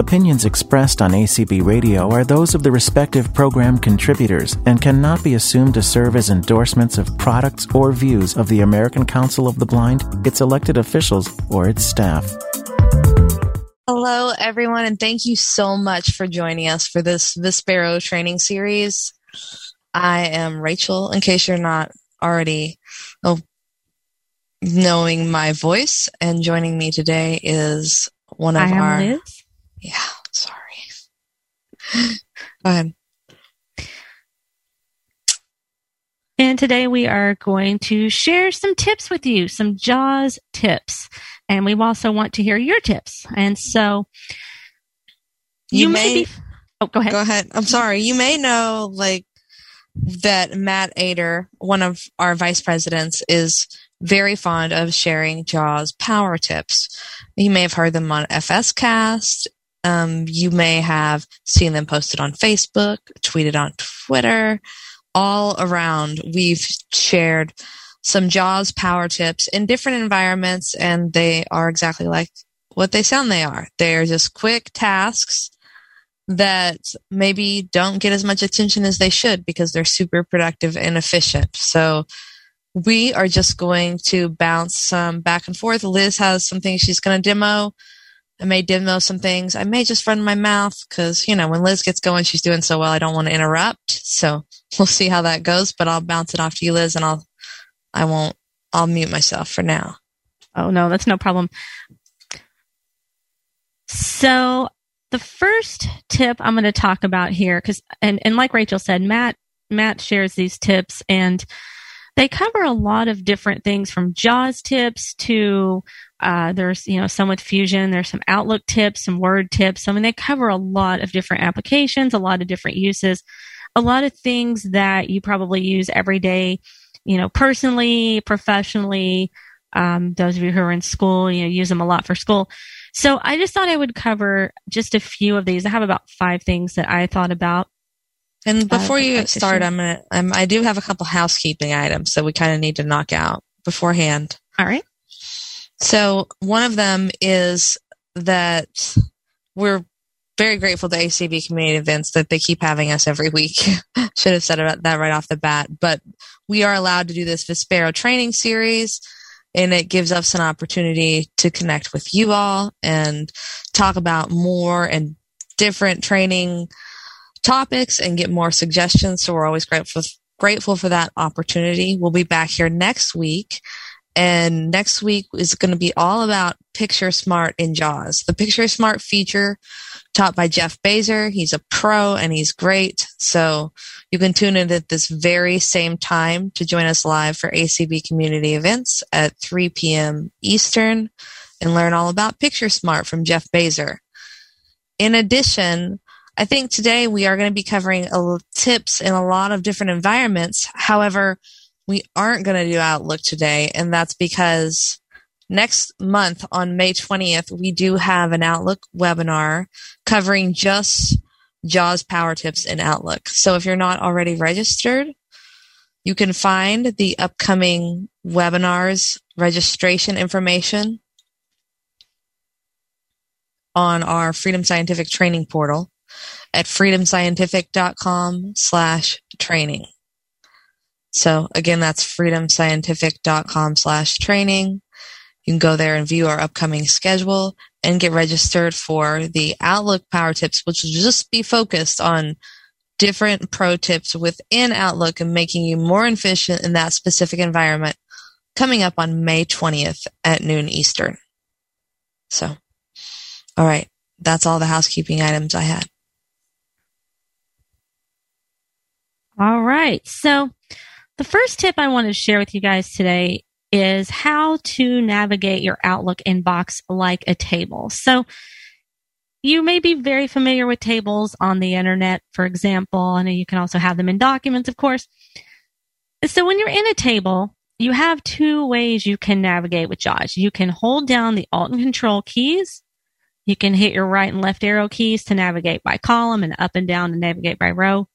Opinions expressed on ACB Radio are those of the respective program contributors and cannot be assumed to serve as endorsements of products or views of the American Council of the Blind, its elected officials, or its staff. Hello, everyone, and thank you so much for joining us for this Vispero training series. I am Rachel, in case you're not already oh, knowing my voice, and joining me today is one of I am our. Liz. Yeah, sorry. Go ahead. And today we are going to share some tips with you, some JAWS tips. And we also want to hear your tips. And so you, You may, may- be. Oh, go ahead. Go ahead. I'm sorry. You may know, like, that Matt Ater, one of our vice presidents, is very fond of sharing JAWS power tips. You may have heard them on FSCast. Um, you may have seen them posted on Facebook, tweeted on Twitter, all around. We've shared some JAWS power tips in different environments, and they are exactly like what they sound they are. They're just quick tasks that maybe don't get as much attention as they should because they're super productive and efficient. So we are just going to bounce some back and forth. Liz has some things she's going to demo. I may demo some things. I may just run my mouth because, you know, when Liz gets going, she's doing so well. I don't want to interrupt. So we'll see how that goes, but I'll bounce it off to you, Liz, and I'll, I won't, I'll mute myself for now. Oh, no, that's no problem. So, the first tip I'm going to talk about here, because, and, and like Rachel said, Matt, Matt shares these tips and they cover a lot of different things from JAWS tips to, uh, there's, you know, some with Fusion, there's some Outlook tips, some Word tips. I mean, they cover a lot of different applications, a lot of different uses, a lot of things that you probably use every day, you know, personally, professionally, um, those of you who are in school, you know, use them a lot for school. So I just thought I would cover just a few of these. I have about five things that I thought about. And before you get. I'm gonna, I'm, I do have a couple housekeeping items that we kind of need to knock out beforehand. All right. So one of them is that we're very grateful to ACB community events that they keep having us every week. Should have said about that right off the bat, but we are allowed to do this Vispero training series and it gives us an opportunity to connect with you all and talk about more and different training topics and get more suggestions. So we're always grateful grateful for that opportunity. We'll be back here next week. And next week is going to be all about Picture Smart in JAWS. The Picture Smart feature taught by Jeff Bazer. He's a pro and he's great. So you can tune in at this very same time to join us live for ACB community events at 3 p.m. Eastern and learn all about Picture Smart from Jeff Bazer. In addition, I think today we are going to be covering a, tips in a lot of different environments. However, we aren't going to do Outlook today, and that's because next month on May 20th, we do have an Outlook webinar covering just JAWS power tips in Outlook. So if you're not already registered, you can find the upcoming webinars registration information on our Freedom Scientific training portal at freedomscientific.com slash training. So again, that's freedomscientific.com slash training. You can go there and view our upcoming schedule and get registered for the Outlook Power Tips, which will just be focused on different pro tips within Outlook and making you more efficient in that specific environment coming up on May 20th at noon Eastern. So, all right. That's all the housekeeping items I had. All right. So the first tip I want to share with you guys today is how to navigate your Outlook inbox like a table. So you may be very familiar with tables on the internet, for example, and you can also have them in documents, of course. So when you're in a table, you have two ways you can navigate with JAWS. You can hold down the Alt and Control keys. You can hit your right and left arrow keys to navigate by column and up and down to navigate by row.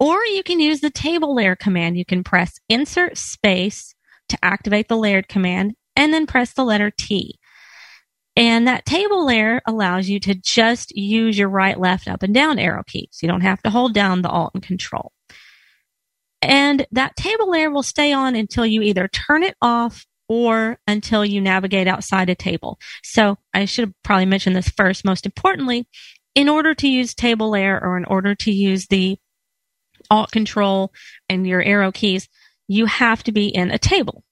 Or you can use the table layer command. You can press insert space to activate the layered command and then press the letter T. And that table layer allows you to just use your right, left, up, and down arrow keys. You don't have to hold down the Alt and Control. And that table layer will stay on until you either turn it off or until you navigate outside a table. So I should probably mentioned this first. Most importantly, in order to use table layer or in order to use the Alt Control and your arrow keys, you have to be in a table.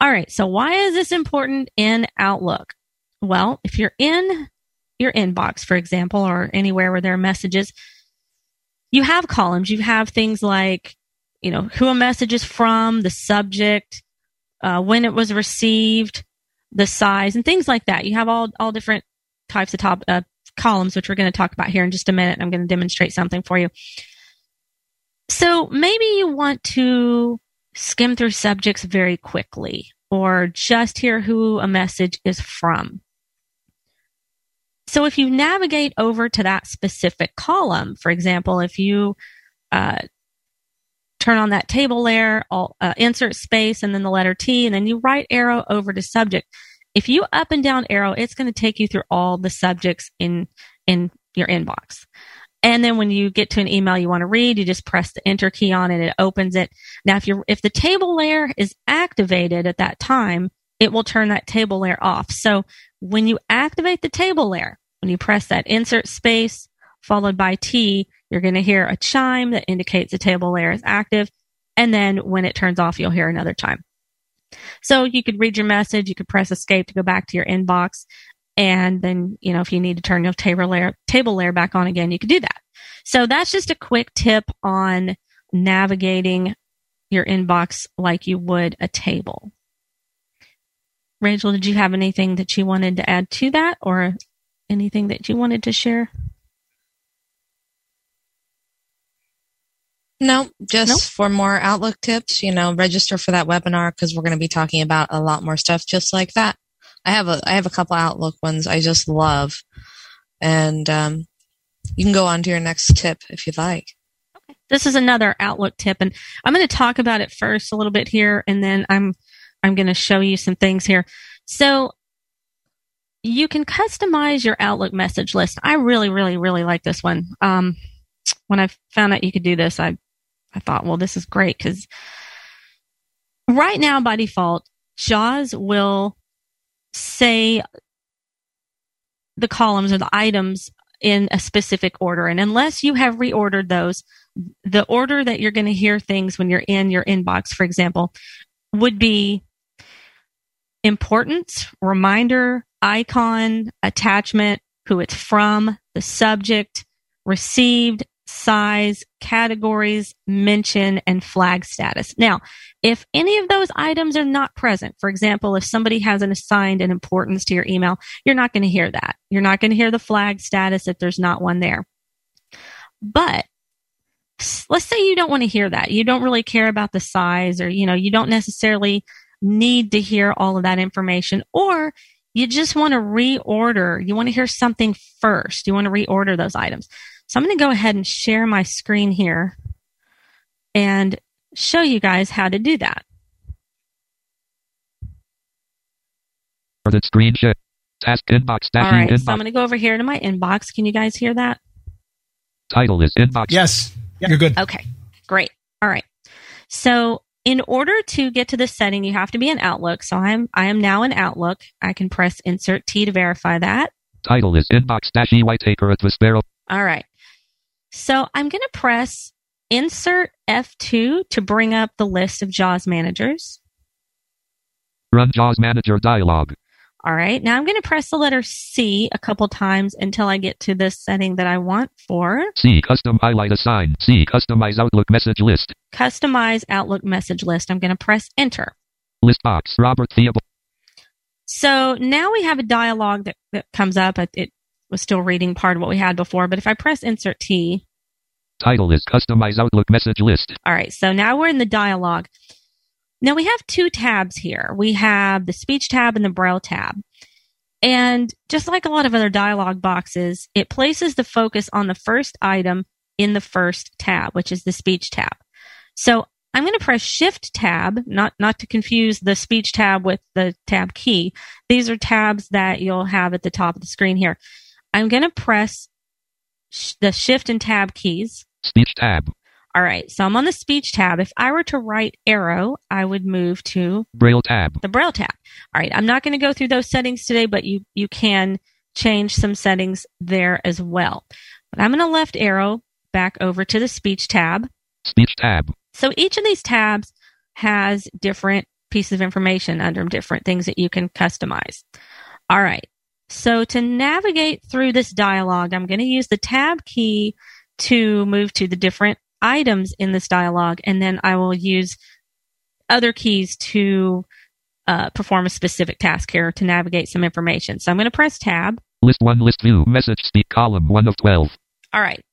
All right. So why is this important in Outlook? Well, if you're in your inbox, for example, or anywhere where there are messages, you have columns. You have things like, you know, who a message is from, the subject, uh, when it was received, the size, and things like that. You have all all different types of top uh, columns, which we're going to talk about here in just a minute. I'm going to demonstrate something for you. So maybe you want to skim through subjects very quickly, or just hear who a message is from. So if you navigate over to that specific column, for example, if you uh, turn on that table layer, I'll, uh, insert space and then the letter T, and then you right arrow over to subject. If you up and down arrow, it's going to take you through all the subjects in in your inbox. And then when you get to an email you want to read, you just press the enter key on it. It opens it. Now, if you're, if the table layer is activated at that time, it will turn that table layer off. So when you activate the table layer, when you press that insert space followed by T, you're going to hear a chime that indicates the table layer is active. And then when it turns off, you'll hear another chime. So you could read your message. You could press escape to go back to your inbox. And then, you know, if you need to turn your table layer, table layer back on again, you could do that. So that's just a quick tip on navigating your inbox like you would a table. Rachel, did you have anything that you wanted to add to that or anything that you wanted to share? No, just nope. for more Outlook tips, you know, register for that webinar because we're going to be talking about a lot more stuff just like that. I have a I have a couple Outlook ones I just love, and um, you can go on to your next tip if you'd like. Okay. This is another Outlook tip, and I'm going to talk about it first a little bit here, and then I'm I'm going to show you some things here. So you can customize your Outlook message list. I really, really, really like this one. Um, when I found out you could do this, I, I thought, well, this is great because right now by default, JAWS will say the columns or the items in a specific order. And unless you have reordered those, the order that you're going to hear things when you're in your inbox, for example, would be importance, reminder, icon, attachment, who it's from, the subject, received, size, categories, mention, and flag status. Now, if any of those items are not present, for example, if somebody hasn't assigned an importance to your email, you're not going to hear that. You're not going to hear the flag status if there's not one there. But let's say you don't want to hear that. You don't really care about the size or, you know, you don't necessarily need to hear all of that information or you just want to reorder. You want to hear something first. You want to reorder those items. So I'm going to go ahead and share my screen here and show you guys how to do that. For screen share. Task inbox. All right, inbox. so I'm going to go over here to my inbox. Can you guys hear that? Title is inbox. Yes, you're good. Okay, great. All right. So in order to get to this setting, you have to be in Outlook. So I'm I am now in Outlook. I can press Insert T to verify that. Title is inbox dash E Whitaker at Vispero. All right. So I'm going to press Insert F2 to bring up the list of JAWS managers. Run JAWS Manager dialog. All right. Now I'm going to press the letter C a couple times until I get to this setting that I want for. C. Custom highlight assign. C. Customize Outlook message list. Customize Outlook message list. I'm going to press enter. List box. Robert Theobald. So now we have a dialogue that, that comes up. It, it was still reading part of what we had before, but if I press Insert T, Title is Customize Outlook message list. all right, so now we're in the dialogue. Now we have two tabs here. We have the speech tab and the braille tab. And just like a lot of other dialog boxes, it places the focus on the first item in the first tab, which is the speech tab. So I'm going to press shift tab, not, not to confuse the speech tab with the tab key. These are tabs that you'll have at the top of the screen here. I'm going to press sh- the shift and tab keys. Speech tab. All right. So I'm on the speech tab. If I were to write arrow, I would move to Braille tab. the braille tab. All right. I'm not going to go through those settings today, but you, you can change some settings there as well. But I'm going to left arrow back over to the speech tab. Speech tab. So each of these tabs has different pieces of information under them, different things that you can customize. All right. So to navigate through this dialogue, I'm going to use the tab key to move to the different items in this dialogue, and then I will use other keys to uh, perform a specific task here to navigate some information. So I'm going to press tab. List 1 list view. Message speak column 1 of 12. All right.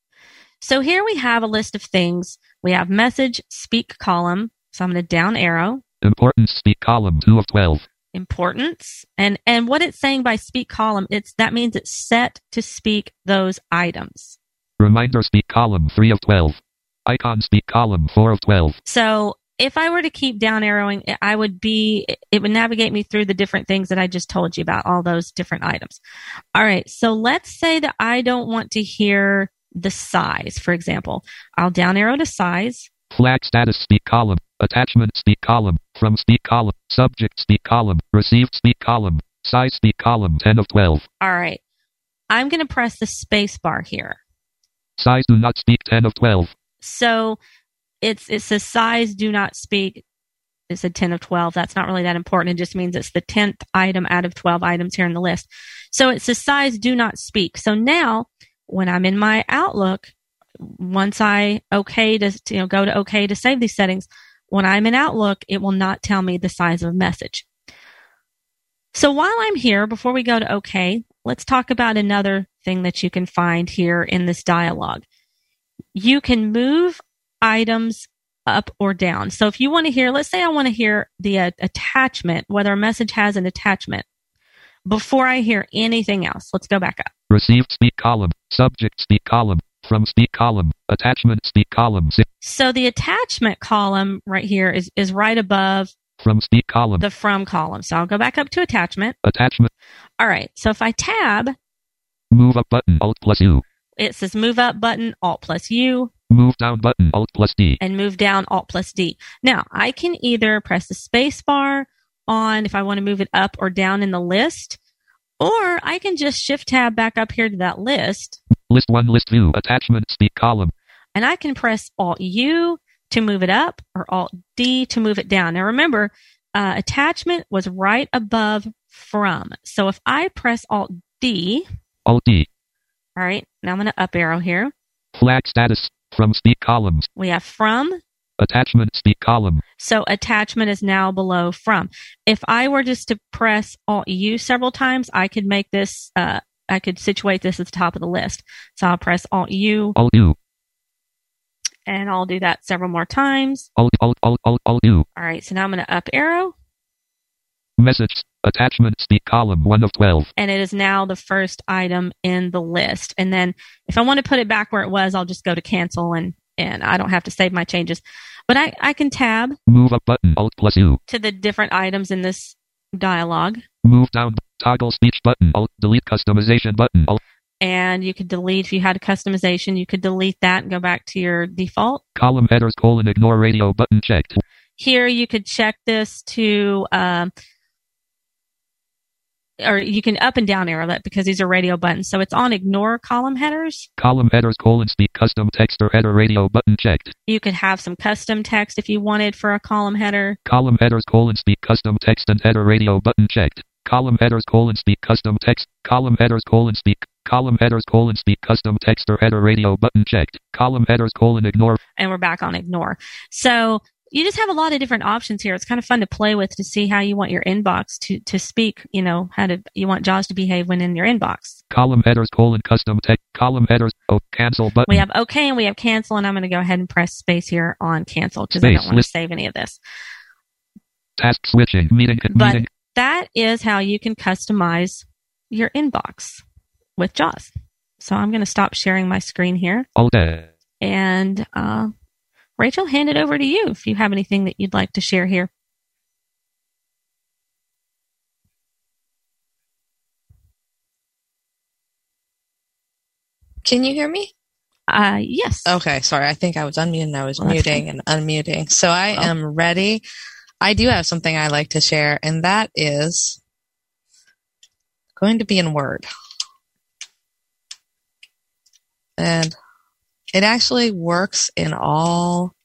So here we have a list of things. We have message, speak column. So I'm going to down arrow, Importance speak column 2 of 12. Importance. And, and what it's saying by speak column, it's, that means it's set to speak those items. Reminder speak column 3 of 12. Icon speak column 4 of 12. So if I were to keep down arrowing, I would be, it would navigate me through the different things that I just told you about, all those different items. All right. So let's say that I don't want to hear the size, for example. I'll down arrow to size. Flag status speak column. Attachment speak column. From speak column. Subject speak column. Received speak column. Size speak column 10 of 12. All right. I'm going to press the space bar here. Size do not speak 10 of 12. So it's it's a size do not speak. It's a 10 of 12. That's not really that important. It just means it's the 10th item out of 12 items here in the list. So it's a size do not speak. So now when I'm in my Outlook, once I okay to you know go to okay to save these settings, when I'm in Outlook, it will not tell me the size of a message. So while I'm here, before we go to okay, let's talk about another thing that you can find here in this dialogue. You can move items up or down. So if you want to hear, let's say I want to hear the uh, attachment, whether a message has an attachment, before I hear anything else. Let's go back up. Received speak column. Subject speak column. From speak column. Attachment speak column 6. So the attachment column right here is, is right above From speak column. the from column. So I'll go back up to attachment. Attachment. All right. So if I tab, Move up button. Alt plus U. it says move up button, alt plus U, Move down button. Alt plus D. and move down, alt plus D. Now I can either press the space bar on if I want to move it up or down in the list, or I can just shift tab back up here to that list List 1 list view. Attachment speak column. and I can press Alt U to move it up or Alt D to move it down. Now remember, uh, attachment was right above from. So if I press Alt D, Alt D. all right, now I'm going to up arrow here. Flag status. From speak columns. We have from. Attachment speak column. So attachment is now below from. If I were just to press Alt U several times, I could make this, uh, I could situate this at the top of the list. So I'll press Alt U Alt U. and I'll do that several more times. Alt Alt Alt Alt Alt U. All right, so now I'm going to up arrow. Message. Attachment speak column 1 of 12. and it is now the first item in the list. And then if I want to put it back where it was, I'll just go to cancel and, and I don't have to save my changes. But I, I can tab Move up button. Alt plus U. to the different items in this dialogue Move down. Toggle speech button. Alt delete customization button. Alt and you could delete if you had a customization, you could delete that and go back to your default. column headers colon ignore radio button checked. Here you could check this to, um, or you can up and down arrow that because these are radio buttons. So it's on ignore column headers. Column headers colon speak custom text or header radio button checked. You could have some custom text if you wanted for a column header. Column headers colon speak custom text and header radio button checked. Column headers colon speak custom text. Column headers colon speak. Column headers colon speak custom text or header radio button checked. Column headers colon ignore. and we're back on ignore. So you just have a lot of different options here. It's kind of fun to play with to see how you want your inbox to, to speak, you know, how to, you want JAWS to behave when in your inbox. Column headers colon custom text. Column headers. Oh, cancel button. We have okay and we have cancel and I'm going to go ahead and press space here on cancel because I don't want to save any of this. Task switching. Meeting. But meeting. That is how you can customize your inbox with JAWS. So I'm going to stop sharing my screen here Alt A. and, uh, Rachel, hand it over to you if you have anything that you'd like to share here. Can you hear me? Uh, yes. Okay, sorry. I think I was unmuting. I was Well, muting and unmuting. So I Oh. am ready. I do have something I like to share, and that is going to be in Word. And it actually works in all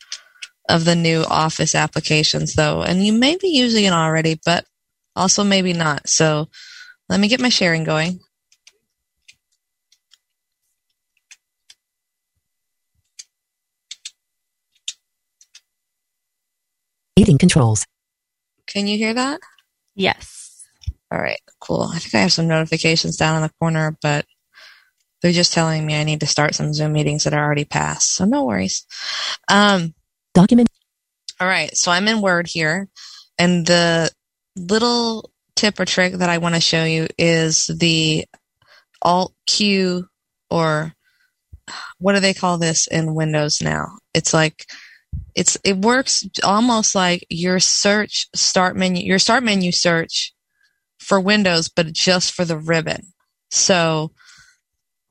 of the new Office applications, though. And you may be using it already, but also maybe not. So let me get my sharing going. Meeting controls. Can you hear that? Yes. All right, cool. I think I have some notifications down in the corner, but they're just telling me I need to start some Zoom meetings that are already passed. So no worries. Um, Document. all right, so I'm in Word here, and the little tip or trick that I want to show you is the Alt Q or what do they call this in Windows now? It's like it's it works almost like your search start menu, your start menu search for Windows, but just for the ribbon. So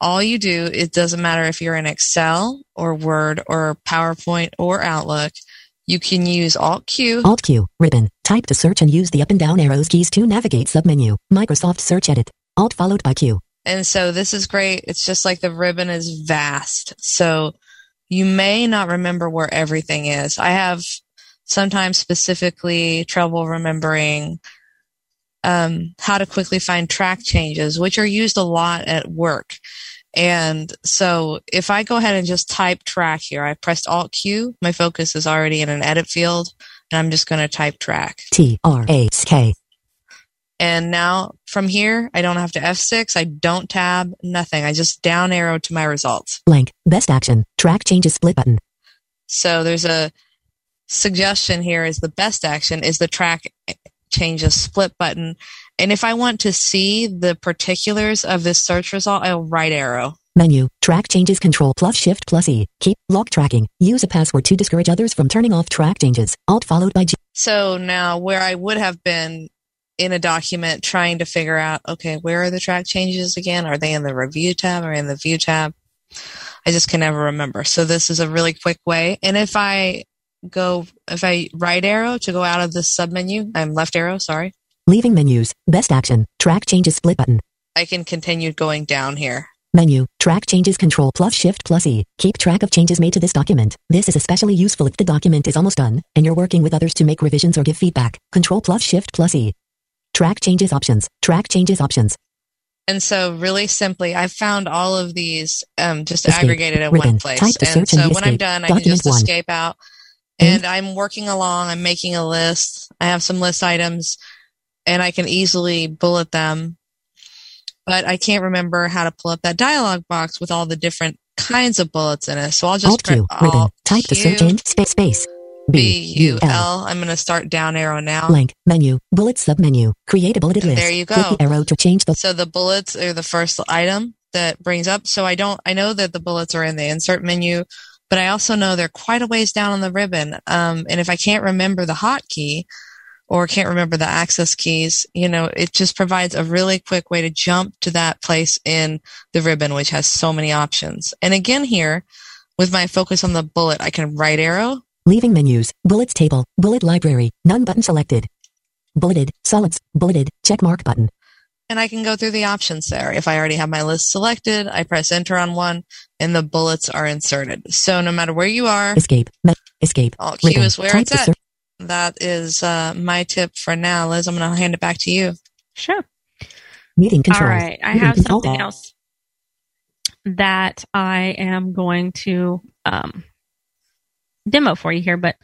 all you do, it doesn't matter if you're in Excel or Word or PowerPoint or Outlook, you can use Alt Q. Alt Q. Ribbon. Type to search and use the up and down arrows keys to navigate submenu. Microsoft Search Edit. Alt followed by Q. And so this is great. It's just like the ribbon is vast. So you may not remember where everything is. I have sometimes specifically trouble remembering um, how to quickly find track changes, which are used a lot at work. And so if I go ahead and just type track here, I pressed Alt Q, my focus is already in an edit field, and I'm just going to type track. T R A S K. And now from here, I don't have to F6. I don't tab, nothing. I just down arrow to my results. Blank. Best action. Track changes split button. So there's a suggestion here is the best action is the track changes split button. And if I want to see the particulars of this search result, I'll right arrow. Menu. Track changes control plus shift plus E. Keep lock tracking. Use a password to discourage others from turning off track changes. Alt followed by G. So now where I would have been in a document trying to figure out, okay, where are the track changes again? Are they in the review tab or in the view tab? I just can never remember. So this is a really quick way. And if I go, if I right arrow to go out of this submenu, I'm left arrow, sorry, Leaving menus. Best action. Track changes split button. I can continue going down here. Menu. Track changes control plus shift plus E. Keep track of changes made to this document. This is especially useful if the document is almost done and you're working with others to make revisions or give feedback. Control plus shift plus E. Track changes options. Track changes options. And so really simply, I've found all of these um, just Escape. aggregated in Ribbon. one place. And and so the when I'm done, I can just one. escape out. And I'm working along. I'm making a list. I have some list items and I can easily bullet them. But I can't remember how to pull up that dialog box with all the different kinds of bullets in it. So I'll just Alt Q. press Ribbon. Type to search Q, and space space. B U L. I'm going to start down arrow now. Blank. Menu. Bullet submenu. Create a bulleted And list. there you Click go. the arrow to change the So the bullets are the first item that brings up. So I don't, I know that the bullets are in the insert menu, but I also know they're quite a ways down on the ribbon. Um, and if I can't remember the hotkey or can't remember the access keys, you know, it just provides a really quick way to jump to that place in the ribbon, which has so many options. And again, here with my focus on the bullet, I can right arrow. Leaving menus. Bullets table. Bullet library. None button selected. Bulleted. Solids. Bulleted. Check mark button. and I can go through the options there. If I already have my list selected, I press enter on one and the bullets are inserted. So no matter where you are, Escape. Me- escape. Alt Q Ribbon. is where it's to at. search. That is uh, my tip for now. Liz, I'm going to hand it back to you. Sure. Meeting controls. All right. I Meeting have control. something else that I am going to um, demo for you here, but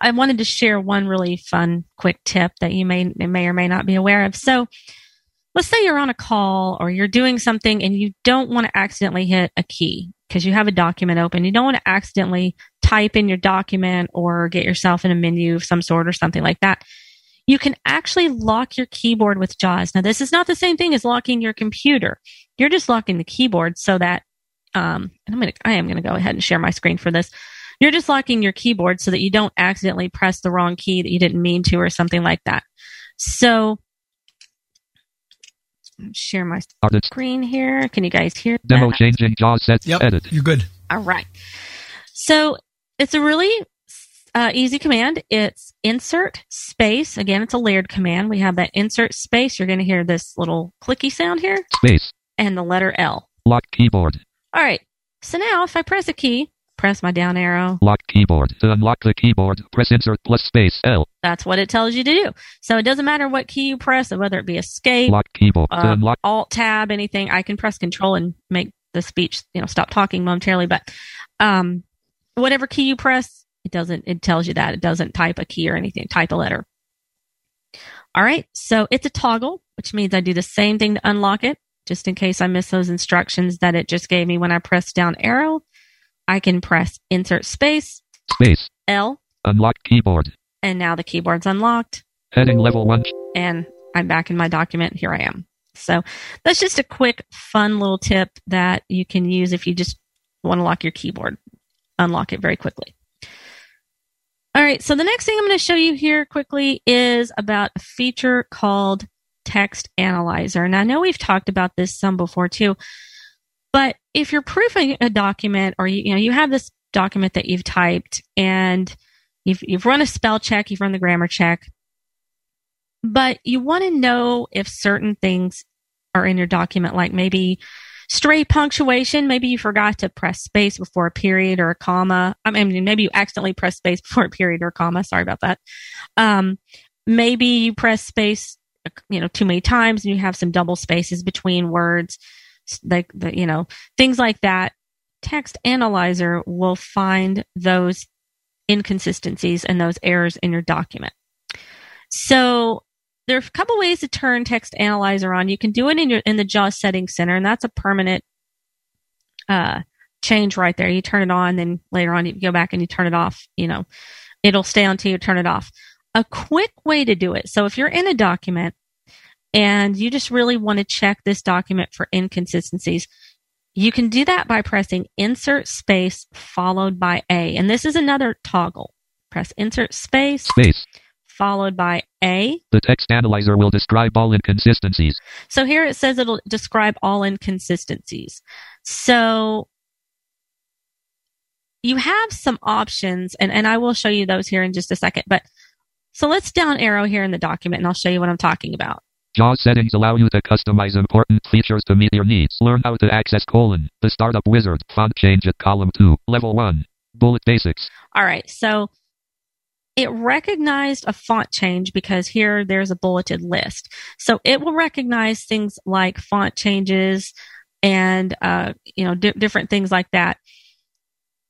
I wanted to share one really fun, quick tip that you may may or may not be aware of. So, let's say you're on a call or you're doing something and you don't want to accidentally hit a key because you have a document open. You don't want to accidentally type in your document or get yourself in a menu of some sort or something like that. You can actually lock your keyboard with JAWS. Now, this is not the same thing as locking your computer. You're just locking the keyboard so that, um, and I'm gonna, I am gonna go ahead and share my screen for this. You're just locking your keyboard so that you don't accidentally press the wrong key that you didn't mean to or something like that. So share my screen here. Can you guys hear Demo that? changing JAWS sets. Yep. Edit. You're good. All right. So it's a really uh, easy command. It's insert space. Again, it's a layered command. We have that insert space. You're going to hear this little clicky sound here Space. and the letter L. Lock keyboard. All right. So now if I press a key, press my down arrow, Lock keyboard. To unlock the keyboard, press insert plus space L. that's what it tells you to do. So it doesn't matter what key you press, whether it be escape, Lock keyboard. to uh, unlock. alt tab, anything. I can press control and make the speech, you know, stop talking momentarily. But um, whatever key you press, it doesn't. It tells you that it doesn't type a key or anything. Type a letter. All right. So it's a toggle, which means I do the same thing to unlock it, just in case I miss those instructions that it just gave me when I press down arrow. I can press insert space Space. L, Unlock keyboard. and now the keyboard's unlocked. Heading level 1. and I'm back in my document. Here I am. So that's just a quick, fun little tip that you can use if you just want to lock your keyboard, unlock it very quickly. All right. So the next thing I'm going to show you here quickly is about a feature called Text Analyzer. And I know we've talked about this some before too, but if you're proofing a document or you, you know, you have this document that you've typed and you've, you've run a spell check, you've run the grammar check, but you want to know if certain things are in your document, like maybe stray punctuation. Maybe you forgot to press space before a period or a comma. I mean, maybe you accidentally press space before a period or a comma. Sorry about that. Um, maybe you press space, you know, too many times and you have some double spaces between words, like the, you know, things like that. Text Analyzer will find those inconsistencies and those errors in your document. So there are a couple ways to turn Text Analyzer on. You can do it in your in the JAWS Settings Center, and that's a permanent uh, change right there. You turn it on, then later on you go back and you turn it off. You know, it'll stay on till you turn it off. A quick way to do it. So if you're in a document and you just really want to check this document for inconsistencies, you can do that by pressing Insert Space followed by A, and this is another toggle. Press Insert Space Space. followed by A. The text analyzer will describe all inconsistencies. So here it says it'll describe all inconsistencies. So you have some options, and, and I will show you those here in just a second. But so let's down arrow here in the document, and I'll show you what I'm talking about. JAWS settings allow you to customize important features to meet your needs. Learn how to access colon, the startup wizard, font change at column 2, level 1, bullet basics. All right, so it recognized a font change because here there's a bulleted list. So it will recognize things like font changes and uh, you know di- different things like that.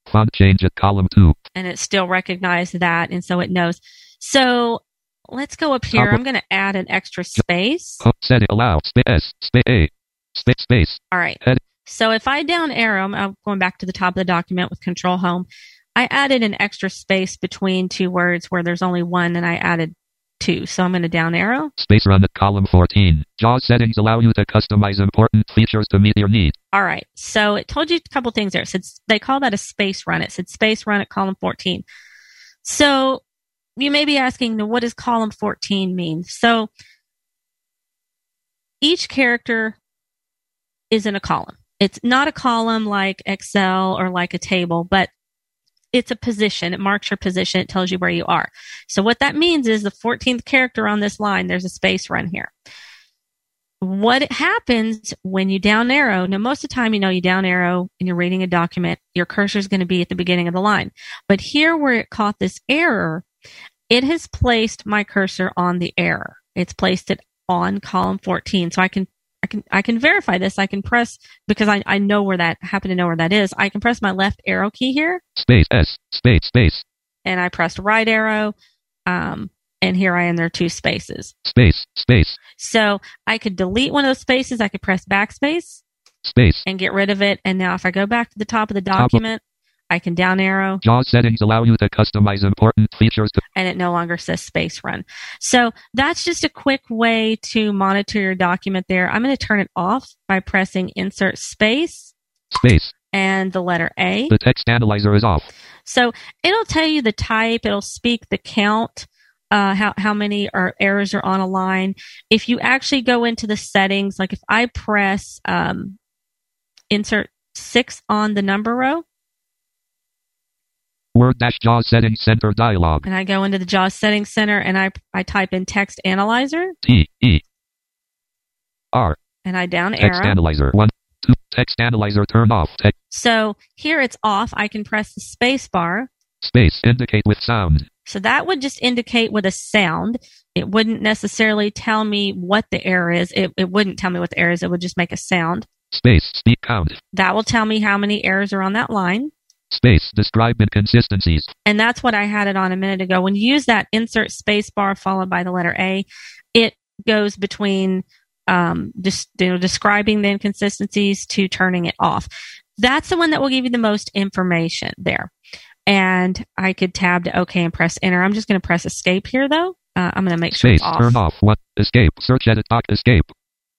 Font change at column 2. and it still recognized that and so it knows so let's go up here. I'm going to add an extra space. Set it allow space space space space. All right. So if i down arrow i'm- going back to the top of the document with control home. I added an extra space between two words where there's only one and i added two. So i'm going to down arrow. Space run at column 14. JAWS settings allow you to customize important features to meet your needs. all right. So it told you a couple things there. It said they call that a space run. It said space run at column 14 so you may be asking now what does column 14 mean? So each character is in a column. It's not a column like excel or like a table but it's a position. It marks your position. It tells you where you are. So what that means is the 14th character on this line there's a space run here. What happens when you down arrow now most of the time you know you down arrow and you're reading a document your cursor is going to be at the beginning of the line. But here where it caught this error it has placed my cursor on the error it's placed it on column 14 so i can i can i can verify this i can press because i, I know where that happen to know where that is i can press my left arrow key here Space S space space and I pressed right arrow. Um, and here I am, there are two spaces. Space. Space. So I could delete one of those spaces. I could press backspace Space. and get rid of it. And now if I go back to the top of the document, I can down arrow JAWS settings allow you to customize important features to and it no longer says space run. So that's just a quick way to monitor your document there. I'm going to turn it off by pressing insert space space. and the letter A. The text analyzer is off. So it'll tell you the type, it'll speak the count, uh, how, how many are errors are on a line. If you actually go into the settings, like if I press, um, insert six on the number row Word dash JAWS settings center dialog. and I go into the JAWS settings center and I, I type in text analyzer T E R and I down text arrow. Text analyzer one two text analyzer turn off text So here it's off. I can press the space bar. space indicate with sound So that would just indicate with a sound. It wouldn't necessarily tell me what the error is. It, it wouldn't tell me what the error is. It would just make a sound. space speak count That will tell me how many errors are on that line. Space describe inconsistencies And that's what I had it on a minute ago. When you use that insert space bar followed by the letter A, it goes between um, just you know, describing the inconsistencies to turning it off. That's the one that will give you the most information there. And I could tab to OK and press enter. I'm just going to press escape here though. Uh, I'm going to make sure space off. turn off one escape search edit doc escape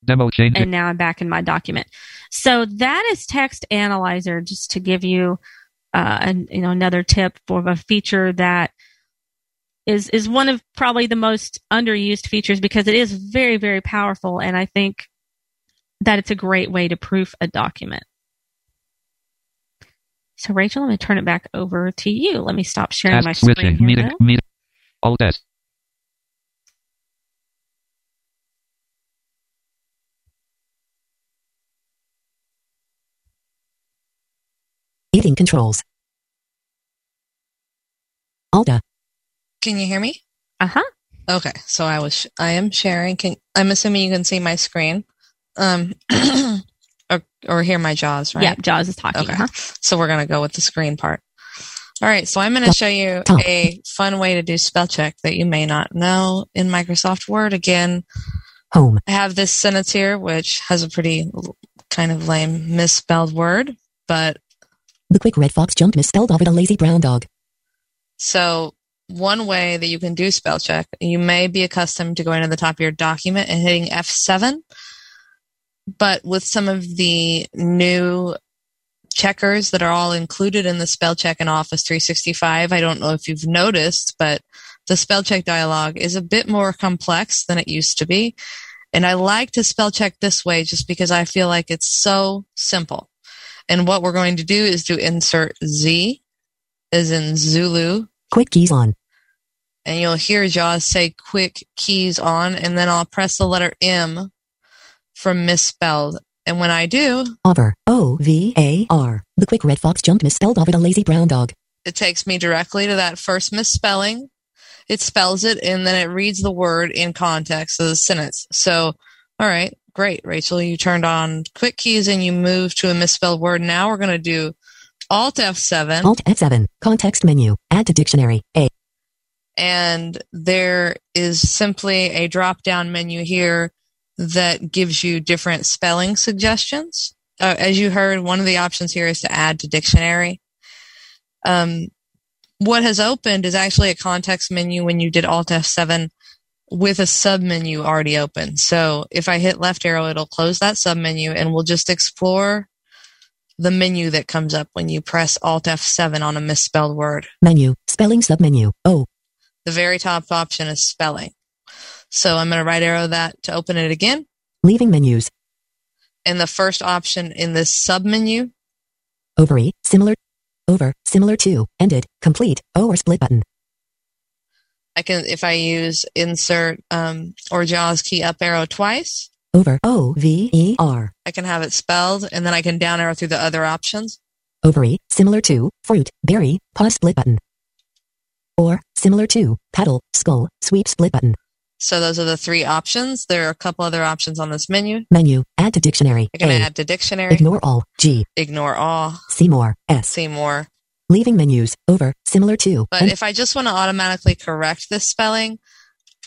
demo change and now I'm back in my document. So that is Text Analyzer, just to give you, uh, an, you know, another tip for a feature that is is one of probably the most underused features because it is very very powerful, and I think that it's a great way to proof a document. So Rachel, let me turn it back over to you. Let me stop sharing task my screen here. meeting alt S Meeting controls. Alda. Can you hear me? Uh huh. Okay, so I was I am sharing. Can I'm assuming you can see my screen, um, or or hear my jaws, right? Yeah, Jaws is talking. Okay. Uh-huh. So we're gonna go with the screen part. All right, so I'm gonna show you a fun way to do spell check that you may not know in Microsoft Word. Again, Home. I have this sentence here, which has a pretty kind of lame misspelled word, but The quick red fox jumped misspelled over the lazy brown dog. So one way that you can do spell check, you may be accustomed to going to the top of your document and hitting F7. But with some of the new checkers that are all included in the spell check in Office 365, I don't know if you've noticed, but the spell check dialog is a bit more complex than it used to be. And I like to spell check this way just because I feel like it's so simple. And what we're going to do is to insert Z as in Zulu Quick keys on. and you'll hear Jaws say quick keys on, and then I'll press the letter M from misspelled. And when I do, Over. O V A R. The quick red fox jumped misspelled over the lazy brown dog. it takes me directly to that first misspelling. It spells it, and then it reads the word in context of the sentence. So, all right, great, Rachel. You turned on quick keys and you moved to a misspelled word. Now we're going to do Alt F7. Alt F7. Context menu. Add to dictionary. A. and there is simply a drop down menu here that gives you different spelling suggestions. Uh, as you heard, one of the options here is to add to dictionary. Um, what has opened is actually a context menu when you did Alt F7 with a sub menu already open. So if I hit left arrow, it'll close that sub menu and we'll just explore the menu that comes up when you press Alt F7 on a misspelled word Menu. Spelling submenu. Oh. the very top option is spelling. So I'm going to right arrow that to open it again. Leaving menus. And the first option in this sub menu, Ovary. Similar. Over. Similar to. Ended. Complete. O or split button. I can, if I use insert um, or JAWS key up arrow twice, Over. O V E R. I can have it spelled and then I can down arrow through the other options. Ovary. Similar to. Fruit. Berry. Pause split button. Or. Similar to. Paddle. Skull. Sweep split button. So those are the three options. There are a couple other options on this menu. Menu. Add to dictionary. I can A. add to dictionary, Ignore all. G. ignore all, See more. S. see more. Leaving menus. Over. Similar to. But and if I just want to automatically correct this spelling,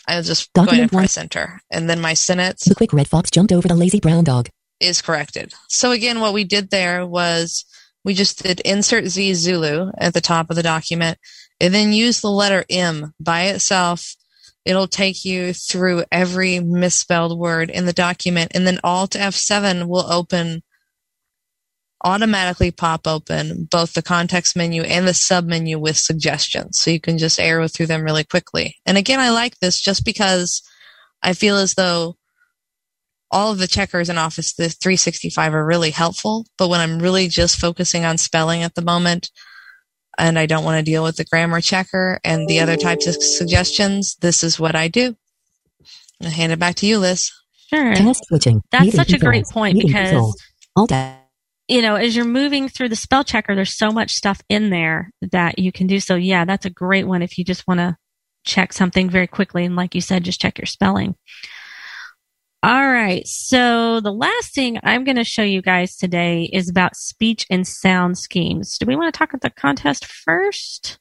I'll just go ahead Document and one. press enter. And then my sentence the quick red fox jumped over the lazy brown dog. is corrected. So again, what we did there was we just did insert Z Zulu at the top of the document and then use the letter M by itself. It'll take you through every misspelled word in the document and then Alt F7 will open automatically pop open both the context menu and the sub menu with suggestions. So you can just arrow through them really quickly. And again, I like this just because I feel as though all of the checkers in Office the 365 are really helpful, but when I'm really just focusing on spelling at the moment and I don't want to deal with the grammar checker and the other types of suggestions, this is what I do. I'll hand it back to you, Liz. Sure. Task switching. That's Meeting such a great point Meeting because- control. Alt F. you know, as you're moving through the spell checker, there's so much stuff in there that you can do. So yeah, that's a great one if you just want to check something very quickly. And like you said, just check your spelling. All right. So the last thing I'm going to show you guys today is about speech and sound schemes. Do we want to talk about the contest first?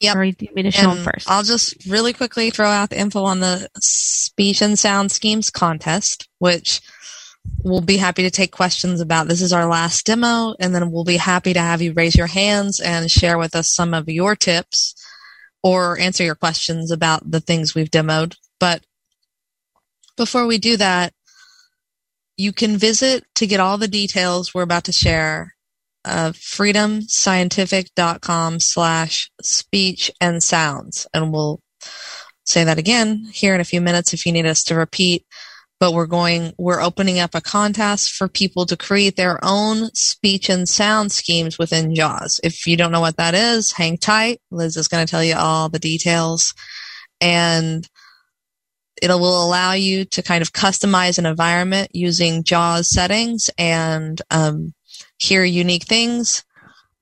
Yep. Or do you want me to show them first? I'll just really quickly throw out the info on the speech and sound schemes contest, which we'll be happy to take questions about. This is our last demo, and then we'll be happy to have you raise your hands and share with us some of your tips or answer your questions about the things we've demoed. But before we do that, you can visit to get all the details we're about to share uh, freedomscientific.com slash speech and sounds. And we'll say that again here in a few minutes if you need us to repeat. But we're going, we're opening up a contest for people to create their own speech and sound schemes within JAWS. If you don't know what that is, hang tight. Liz is going to tell you all the details. And it will allow you to kind of customize an environment using JAWS settings and um, hear unique things.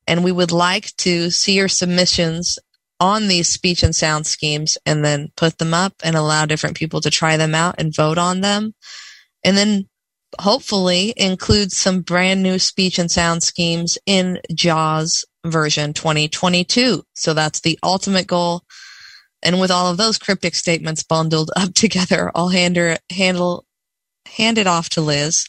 And we would like to see your submissions on these speech and sound schemes and then put them up and allow different people to try them out and vote on them. And then hopefully include some brand new speech and sound schemes in JAWS version 2022. So that's the ultimate goal. And with all of those cryptic statements bundled up together, I'll hand, her, handle, hand it off to Liz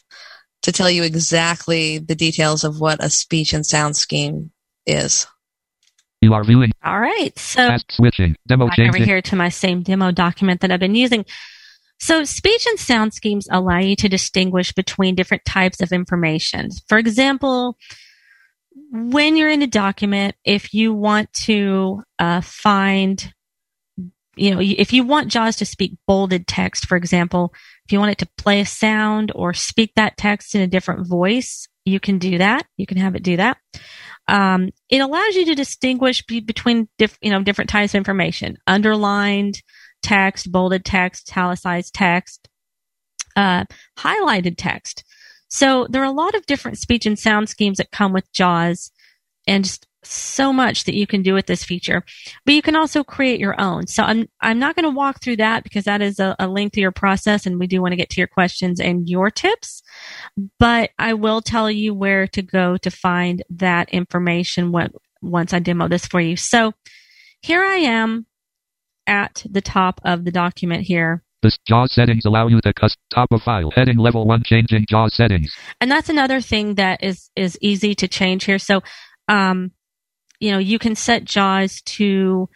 to tell you exactly the details of what a speech and sound scheme is. You are viewing All right. So task switching. Demo back over here to my same demo document that I've been using. So speech and sound schemes allow you to distinguish between different types of information. For example, when you're in a document, if you want to uh, find, you know, if you want JAWS to speak bolded text, for example, if you want it to play a sound or speak that text in a different voice, you can do that. You can have it do that. Um, it allows you to distinguish be- between diff- you know different types of information: underlined text, bolded text, italicized text, uh, highlighted text. So there are a lot of different speech and sound schemes that come with JAWS, and just so much that you can do with this feature. But you can also create your own. So I'm I'm not going to walk through that because that is a, a lengthier process, and we do want to get to your questions and your tips. But I will tell you where to go to find that information when, once I demo this for you. So here I am at the top of the document here. The JAWS settings allow you to custom top of file heading level one changing JAWS settings. and that's another thing that is is easy to change here so um you know you can set jaws to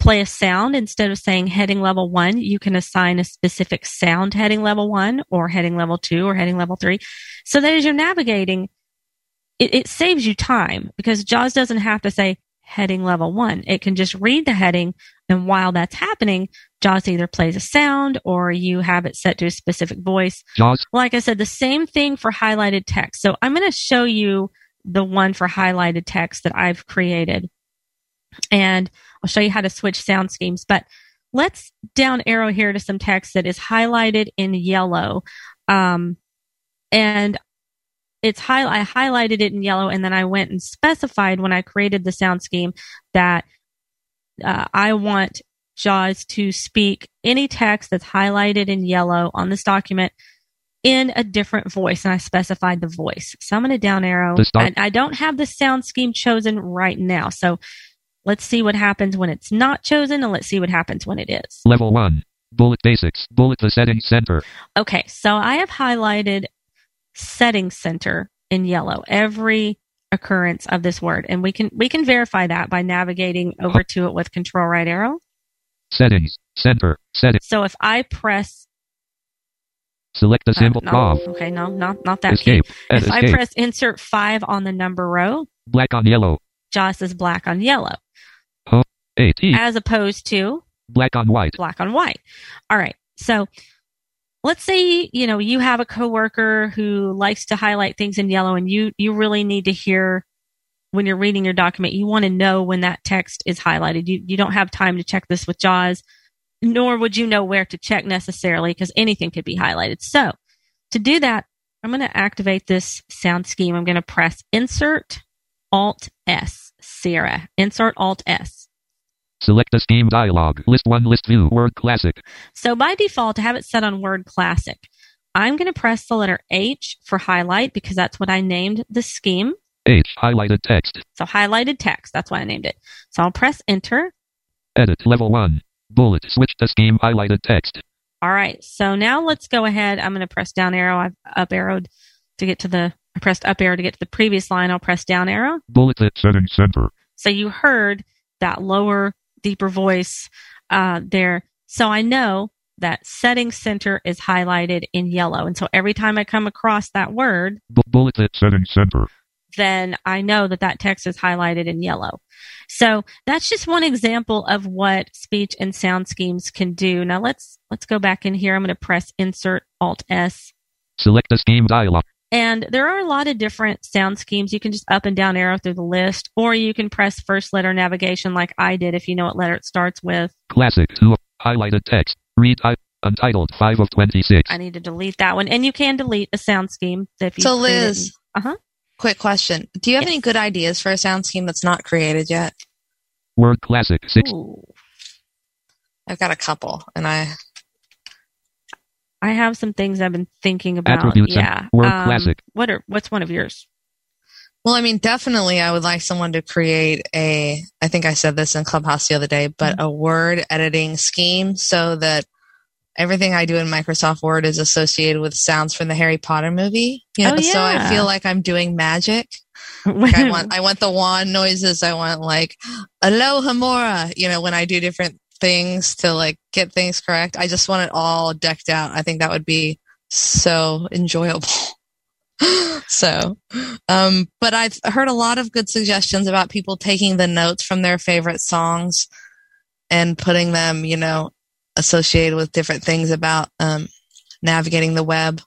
play a sound. Instead of saying heading level one you can assign a specific sound heading level one or heading level two or heading level three. So that as you're navigating it, it saves you time because jaws doesn't have to say heading level one. It can just read the heading. And while that's happening jaws either plays a sound or you have it set to a specific voice. JAWS like I said, the same thing for highlighted text. So I'm going to show you the one for highlighted text that I've created. And I'll show you how to switch sound schemes. But let's down arrow here to some text that is highlighted in yellow. Um, and it's high, I highlighted it in yellow and then I went and specified when I created the sound scheme that uh, I want JAWS to speak any text that's highlighted in yellow on this document in a different voice, and I specified the voice. So I'm going to down arrow. Start- I, don't have the sound scheme chosen right now. So let's see what happens when it's not chosen, and let's see what happens when it is. Level 1. Bullet basics. Bullet the settings center. Okay, so I have highlighted settings center in yellow every occurrence of this word, and we can we can verify that by navigating over to it with control right arrow. Settings. Center. Settings. So if I press Select the uh, symbol no, okay, no, not not that key. Escape. If I press insert five on the number row, Black on yellow. Jaws is black on yellow, AT. as opposed to Black on white. black on white. All right. So let's say, you know, you have a coworker who likes to highlight things in yellow and you, you really need to hear when you're reading your document, you want to know when that text is highlighted. You, you don't have time to check this with JAWS, nor would you know where to check necessarily because anything could be highlighted. So to do that, I'm going to activate this sound scheme. I'm going to press insert alt S, Sierra, insert alt S. Select the scheme dialog. List 1 list view. Word classic. So by default, I have it set on Word Classic. I'm going to press the letter H for highlight because that's what I named the scheme. H. Highlighted text. So highlighted text, that's why I named it. So I'll press enter. Edit. Level 1. Bullet. Switch to scheme highlighted text. All right. So now let's go ahead. I'm going to press down arrow. I've up arrowed to get to the, I pressed up arrow to get to the previous line. I'll press down arrow. Bullet the settings center. So you heard that lower, deeper voice uh, there. So I know that setting center is highlighted in yellow. And so every time I come across that word, Bu- bullet the settings center. Then I know that that text is highlighted in yellow. So that's just one example of what speech and sound schemes can do. Now let's let's go back in here. I'm going to press insert alt S. Select the scheme dialog. And there are a lot of different sound schemes. You can just up and down arrow through the list, or you can press first letter navigation like I did if you know what letter it starts with. Classic 2. Highlighted text. Read type. Untitled 5 of 26. I need to delete that one. And you can delete a sound scheme if you So Liz, uh-huh. Quick question. Do you have Yes. any good ideas for a sound scheme that's not created yet? Word classic 6. Ooh. I've got a couple and I I have some things I've been thinking about. Attributes yeah. word Um, classic. What are what's one of yours? Well, I mean, definitely I would like someone to create a, I think I said this in Clubhouse the other day, but a word editing scheme so that everything I do in Microsoft Word is associated with sounds from the Harry Potter movie. You know, Oh, so I feel like I'm doing magic. Like I want, I want the wand noises. I want like, Alohomora, you know, when I do different things to like get things correct. I just want it all decked out. I think that would be so enjoyable. so, um, but I've heard a lot of good suggestions about people taking the notes from their favorite songs and putting them, you know, associated with different things about, um, navigating the web,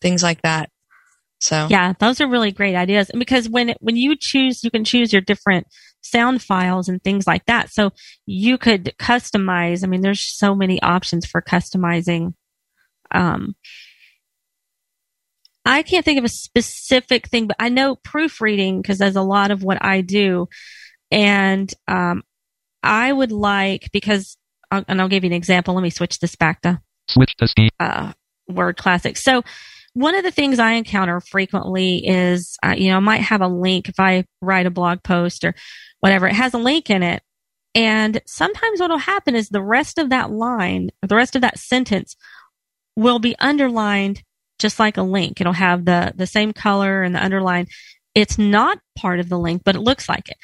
things like that. So, yeah, those are really great ideas. And because when when you choose, you can choose your different sound files and things like that. So you could customize. I mean, there's so many options for customizing. Um, I can't think of a specific thing, but I know proofreading because there's a lot of what I do, and um, I would like because, I'll, and I'll give you an example. Let me switch this back to Switch to uh, word classic. So one of the things I encounter frequently is, uh, you know, I might have a link if I write a blog post or whatever. It has a link in it. And sometimes what will happen is the rest of that line, the rest of that sentence will be underlined just like a link. It'll have the, the same color and the underline. It's not part of the link, but it looks like it.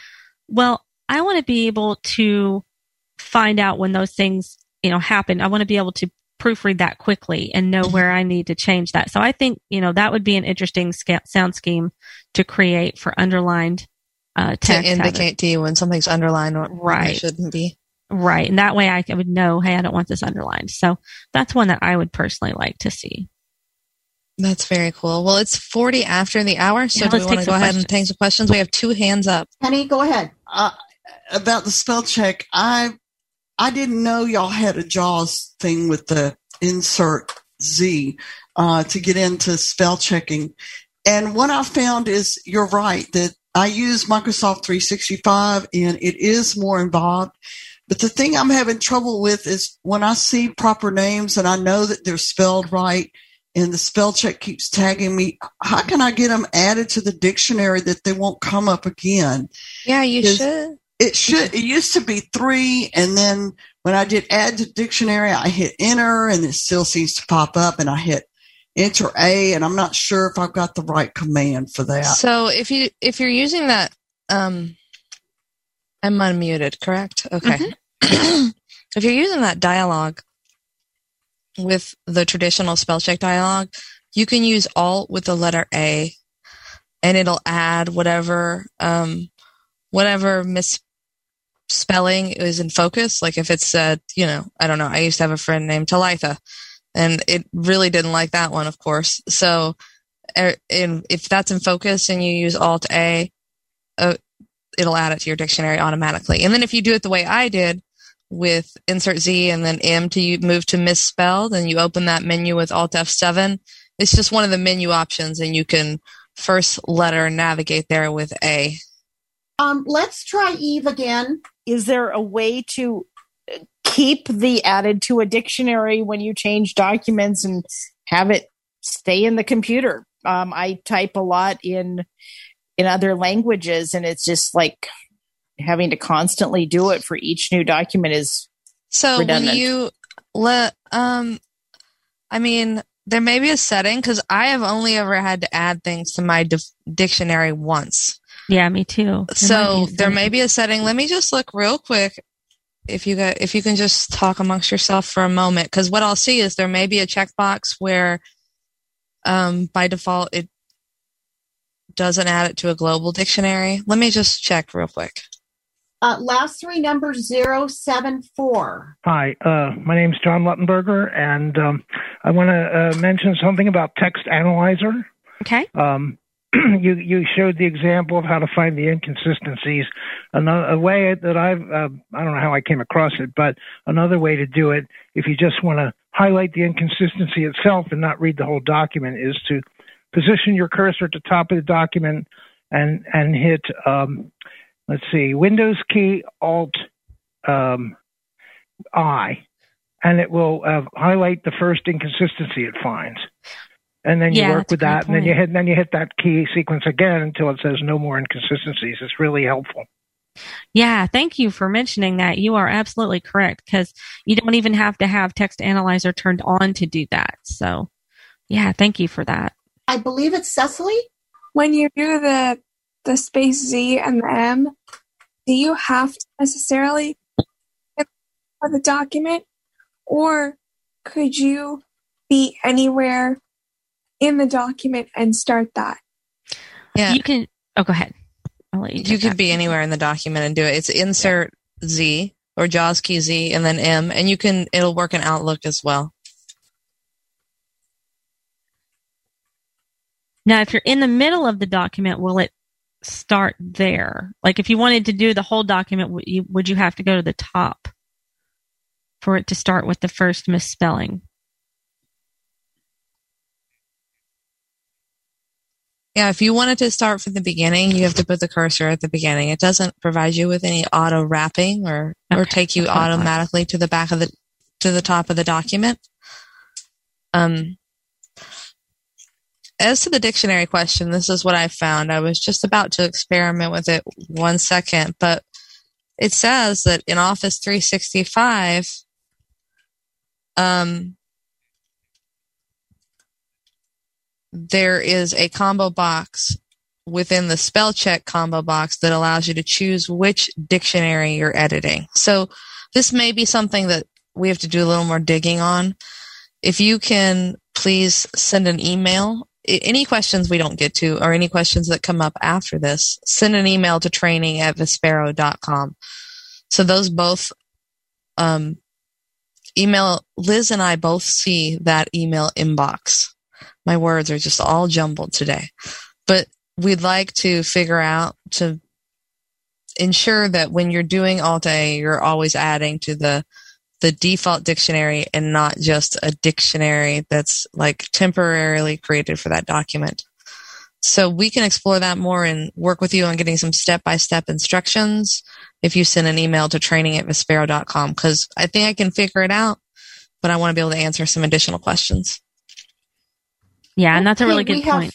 Well, I want to be able to find out when those things, you know, happen. I want to be able to proofread that quickly and know where I need to change that. So I think, you know, that would be an interesting sca- sound scheme to create for underlined uh, text. having- indicate to you when something's underlined or when it Right. shouldn't be. Right. And that way I would know, hey, I don't want this underlined. So that's one that I would personally like to see. That's very cool. Well, it's 40 after the hour, so Yeah, do we let's want to go some ahead and questions. take some questions? We have two hands up. Penny, go ahead. uh, about the spell check, I I didn't know y'all had a JAWS thing with the insert Z uh, to get into spell checking. And what I found is you're right that I use Microsoft 365 and it is more involved. But the thing I'm having trouble with is when I see proper names and I know that they're spelled right and the spell check keeps tagging me. How can I get them added to the dictionary that they won't come up again? Yeah, you should. It should. It used to be three, and then when I did add to dictionary, I hit enter, and it still seems to pop up, and I hit enter A, and I'm not sure if I've got the right command for that. So if you if you're using that, um, I'm unmuted, correct? Okay. if you're using that dialogue with the traditional spell check dialogue, you can use Alt with the letter A, and it'll add whatever um, whatever misspelling is in focus. Like if it said, you know, I don't know. I used to have a friend named Talitha, and it really didn't like that one, of course. So er, in, if that's in focus and you use Alt A, uh, it'll add it to your dictionary automatically. And then if you do it the way I did with Insert Z and then M to move to misspelled, and you open that menu with Alt F7, it's just one of the menu options, and you can first letter navigate there with A. Um, let's try Eve again. Is there a way to keep the added to a dictionary when you change documents and have it stay in the computer? Um, I type a lot in in other languages, and it's just like having to constantly do it for each new document is So Redundant. when you let, um, I mean, there may be a setting because I have only ever had to add things to my dif- dictionary once. Yeah, me too. There so there may be a setting. Let me just look real quick. If you got, if you can just talk amongst yourself for a moment, because what I'll see is there may be a checkbox where, um, by default it doesn't add it to a global dictionary. Let me just check real quick. Uh, last three numbers zero seven four. Hi, uh, my name is John Luttenberger, and um, I want to uh, mention something about Text Analyzer. Okay. Um, you you showed the example of how to find the inconsistencies. Another a way that I've uh, I don't know how I came across it, but another way to do it, if you just want to highlight the inconsistency itself and not read the whole document, is to position your cursor at the top of the document and and hit um, let's see Windows key Alt um, I, and it will uh, highlight the first inconsistency it finds. And then you Yeah, work with great that, and then you point. hit then you hit that key sequence again until it says no more inconsistencies. It's really helpful. Yeah, thank you for mentioning that. You are absolutely correct because you don't even have to have text analyzer turned on to do that. So, yeah, thank you for that. I believe it's Cecily. when you do the the space Z and the M, do you have to necessarily for the document, or could you be anywhere in the document and start that? Yeah, You can. Oh, go ahead. I'll let you. you could that. be anywhere in the document and do it. It's insert Z or JAWS key Z and then M, and you can. It'll work in Outlook as well. Now, if you're in the middle of the document, will it start there? Like, if you wanted to do the whole document, would you, would you have to go to the top for it to start with the first misspelling? Yeah, if you wanted to start from the beginning, you have to put the cursor at the beginning. It doesn't provide you with any auto wrapping or or take you that's what I thought. automatically to the back of the to the top of the document. Um, as to the dictionary question, this is what I found. I was just about to experiment with it one second, but it says that in Office 365, um, there is a combo box within the spell check combo box that allows you to choose which dictionary you're editing. So this may be something that we have to do a little more digging on. If you can please send an email, any questions we don't get to or any questions that come up after this, send an email to training at vispero.com. So those both, um, email, Liz and I both see that email inbox my words are just all jumbled today. But we'd like to figure out to ensure that when you're doing all day, you're always adding to the the default dictionary and not just a dictionary that's like temporarily created for that document. So we can explore that more and work with you on getting some step by step instructions if you send an email to training at vispero.com because I think I can figure it out, but I want to be able to answer some additional questions. Yeah, and that's a really Okay, good we have- point.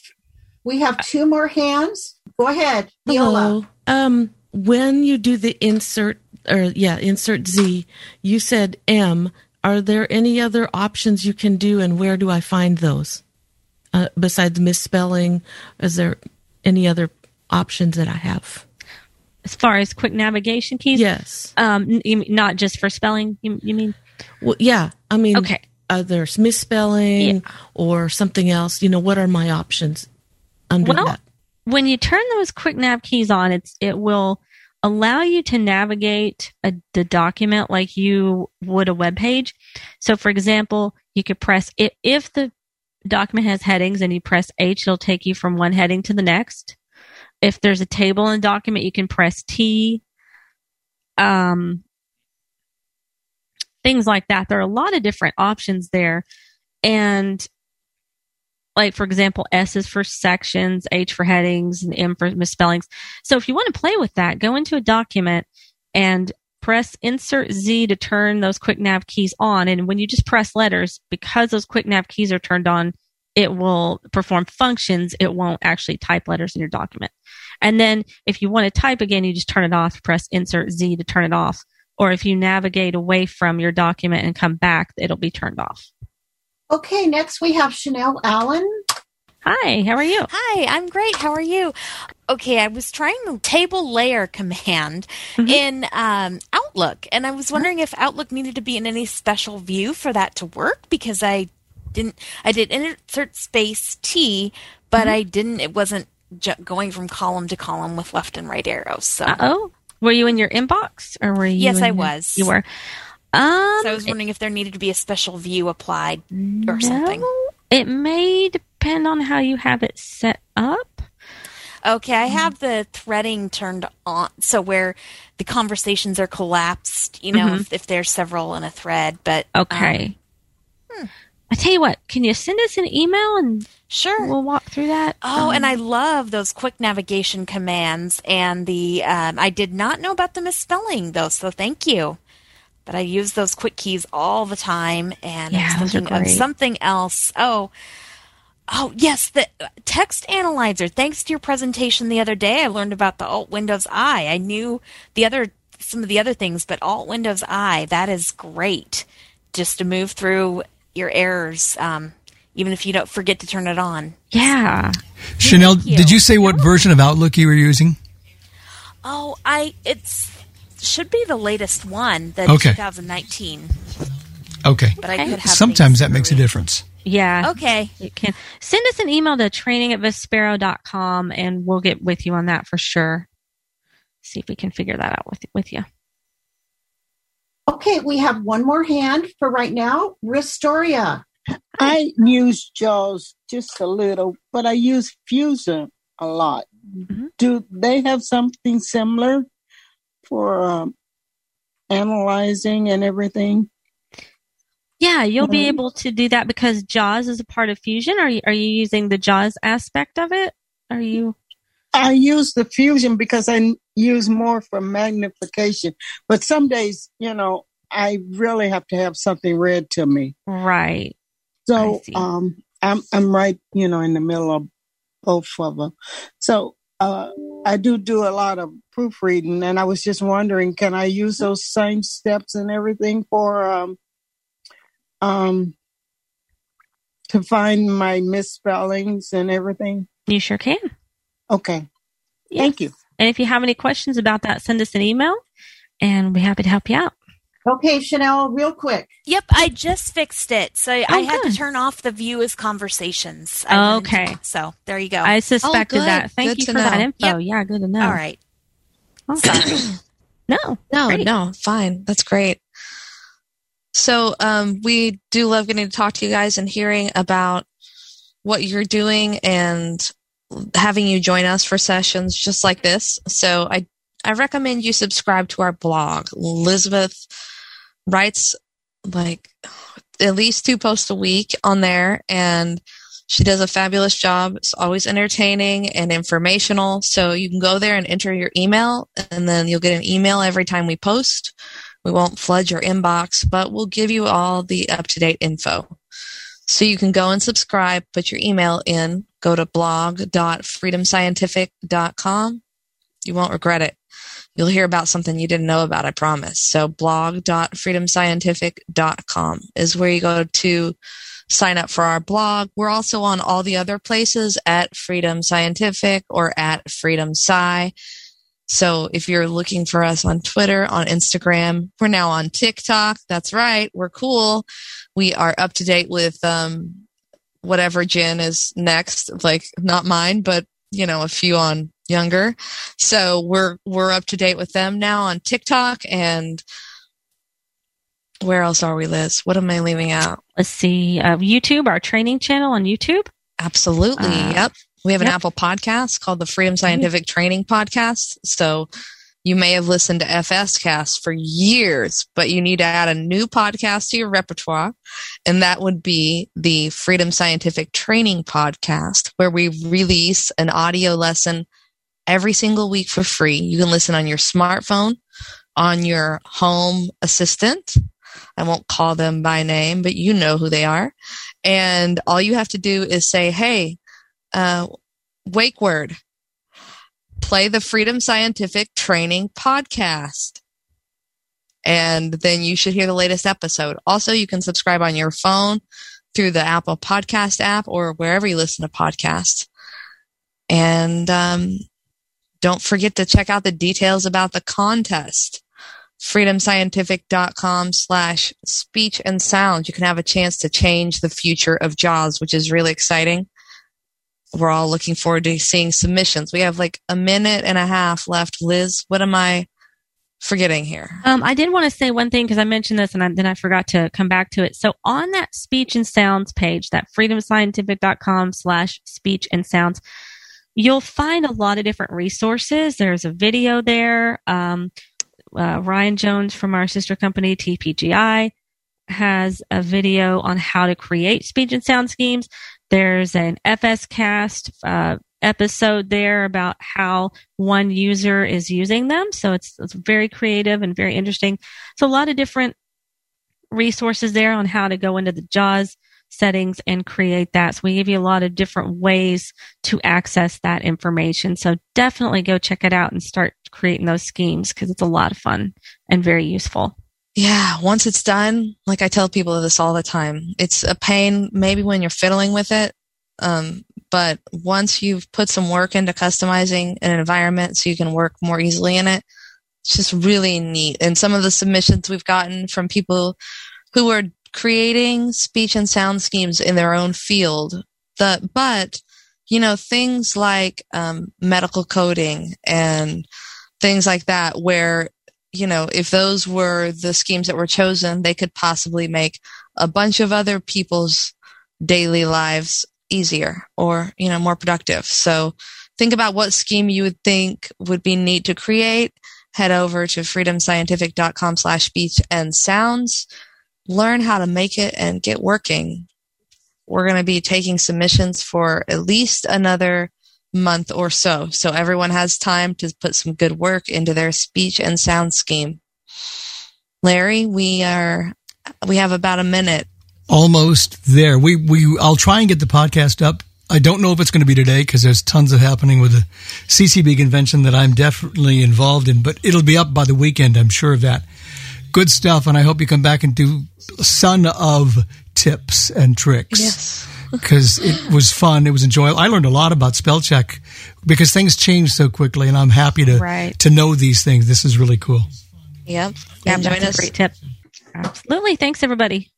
We have two more hands. Go ahead, Viola. Hello. Um, when you do the insert or yeah, insert Z, you said M. Are there any other options you can do, and where do I find those? Uh, besides misspelling, is there any other options that I have? As far as quick navigation keys, Yes. um, you mean- not just for spelling. You, you mean? Well, yeah. I mean, Okay. There's misspelling or something else. You know, what are my options under Well, that? when you turn those quick nav keys on, it's it will allow you to navigate a, the document like you would a web page. So, for example, you could press if, if the document has headings and you press H, it'll take you from one heading to the next. If there's a table in a document, you can press T. Um, things like that. There are a lot of different options there, and like for example s is for sections h for headings and m for misspellings. So if you want to play with that go into a document and press insert z to turn those quick nav keys on. And when you just press letters because those quick nav keys are turned on it will perform functions. It won't actually type letters in your document. And then if you want to type again you just turn it off press insert z to turn it off or if you navigate away from your document and come back it'll be turned off Okay, next we have Chanel Allen. Hi, how are you? Hi, I'm great. How are you? Okay, I was trying the table layer command mm-hmm. in um, Outlook, and I was uh-huh. wondering if Outlook needed to be in any special view for that to work because I didn't. I did insert space T, but mm-hmm. I didn't. It wasn't ju- going from column to column with left and right arrows. So, oh, were you in your inbox or were you? Yes, I your- was. You were. Um, so I was wondering if there needed to be a special view applied or something. It may depend on how you have it set up. Okay, I have the threading turned on, so where the conversations are collapsed. You know, Mhm. if, if there's several in a thread. But Okay. I tell you what, can you send us an email and sure we'll walk through that? Oh, and Um, I love those quick navigation commands. And the um, I did not know about the misspelling though, so thank you. But I use those quick keys all the time, and Yeah, I was thinking of something else. Oh, oh yes, the uh, text analyzer. Thanks to your presentation the other day, I learned about the Alt Windows I. I knew the other some of the other things, but Alt Windows I that is great. Just to move through your errors, um, even if you don't forget to turn it on. Yeah. Chanel, did you say what version of Outlook you were using? Oh, I it's should be the latest one, the Okay. 2019. Okay. But I could have Sometimes that makes a difference. Yeah. Okay. You can send us an email to training at vispero.com and we'll get with you on that for sure. See if we can figure that out with with you. Okay, we have one more hand for right now. Ristoria. I use JAWS just a little, but I use Fusion a lot. Do they have something similar for um, analyzing and everything? Yeah, you'll be Mhm. able to do that because JAWS is a part of Fusion. Are you are you using the JAWS aspect of it? Are you I use the Fusion because I n- use more for magnification, but some days, you know, I really have to have something read to me. right? So um, I'm I'm right, you know, in the middle of both of them. So uh, I do do a lot of proofreading, and I was just wondering, can I use those same steps and everything for um, um, to find my misspellings and everything? You sure can. Okay, thank you. And if you have any questions about that, send us an email and we'll be happy to help you out. Okay, Chanel, real quick. Yep, I just fixed it. So I had to turn off the view as conversations. I went into- Okay. So there you go. I suspected that. Thank Good you to for that know. info. Yeah, good to know. All right. Sorry. no. No, Great. no, fine. That's great. So, um, we do love getting to talk to you guys and hearing about what you're doing and having you join us for sessions just like this. So, I I recommend you subscribe to our blog. Elizabeth writes like at least two posts a week on there and she does a fabulous job. It's always entertaining and informational. So you can go there and enter your email and then you'll get an email every time we post. We won't flood your inbox, but we'll give you all the up to date info. So you can go and subscribe, put your email in, go to blog.freedomscientific.com. You won't regret it. You'll hear about something you didn't know about, I promise. So blog.freedomscientific.com is where you go to sign up for our blog. We're also on all the other places at Freedom Scientific or at Freedom Sci. So if you're looking for us on Twitter, on Instagram, we're now on TikTok. That's right. We're cool. We are up to date with um, whatever Jen is next. Like not mine, but you know, a few on younger. So we're we're up to date with them now on TikTok and where else are we, Liz? What am I leaving out? Let's see. Uh, YouTube, our training channel on YouTube. Absolutely. Uh, yep. We have an. Apple podcast called the Freedom Scientific Training Podcast. So you may have listened to FS Cast for years, but you need to add a new podcast to your repertoire. And that would be the Freedom Scientific Training Podcast, where we release an audio lesson every single week for free. You can listen on your smartphone, on your home assistant. I won't call them by name, but you know who they are. And all you have to do is say, Hey, uh, wake word, play the Freedom Scientific Training Podcast. And then you should hear the latest episode. Also, you can subscribe on your phone through the Apple Podcast app or wherever you listen to podcasts. And um, don't forget to check out the details about the contest. freedomscientific.com slash speech and sound. You can have a chance to change the future of JAWS, which is really exciting. We're all looking forward to seeing submissions. We have like a minute and a half left. Liz, what am I forgetting here? Um, I did want to say one thing because I mentioned this and I, then I forgot to come back to it. So on that speech and sounds page, that freedomscientific.com slash speech and sounds, you'll find a lot of different resources. There's a video there. Um, uh, Ryan Jones from our sister company, TPGI, has a video on how to create speech and sound schemes. There's an FS cast uh, episode there about how one user is using them. So it's, it's very creative and very interesting. So a lot of different resources there on how to go into the JAWS settings and create that. So we give you a lot of different ways to access that information. So definitely go check it out and start creating those schemes because it's a lot of fun and very useful. Yeah, once it's done, like I tell people this all the time, it's a pain maybe when you're fiddling with it. Um, but once you've put some work into customizing an environment so you can work more easily in it, it's just really neat. And some of the submissions we've gotten from people who are creating speech and sound schemes in their own field, the, but you know, things like um, medical coding and things like that, where you know, if those were the schemes that were chosen, they could possibly make a bunch of other people's daily lives easier or, you know, more productive. So think about what scheme you would think would be neat to create. Head over to freedomscientific.com slash speech and sounds. Learn how to make it and get working. We're going to be taking submissions for at least another month or so. So everyone has time to put some good work into their speech and sound scheme. Larry, we are we have about a minute. Almost there. We we I'll try and get the podcast up. I don't know if it's going to be today because there's tons of happening with the CCB convention that I'm definitely involved in, but it'll be up by the weekend. I'm sure of that. Good stuff, and I hope you come back and do a son of tips and tricks. Yes because it was fun. It was enjoyable. I learned a lot about spell check because things change so quickly, and I'm happy to right. to know these things. This is really cool. Yep. Yeah, join that's us. a great tip. Absolutely. Thanks, everybody.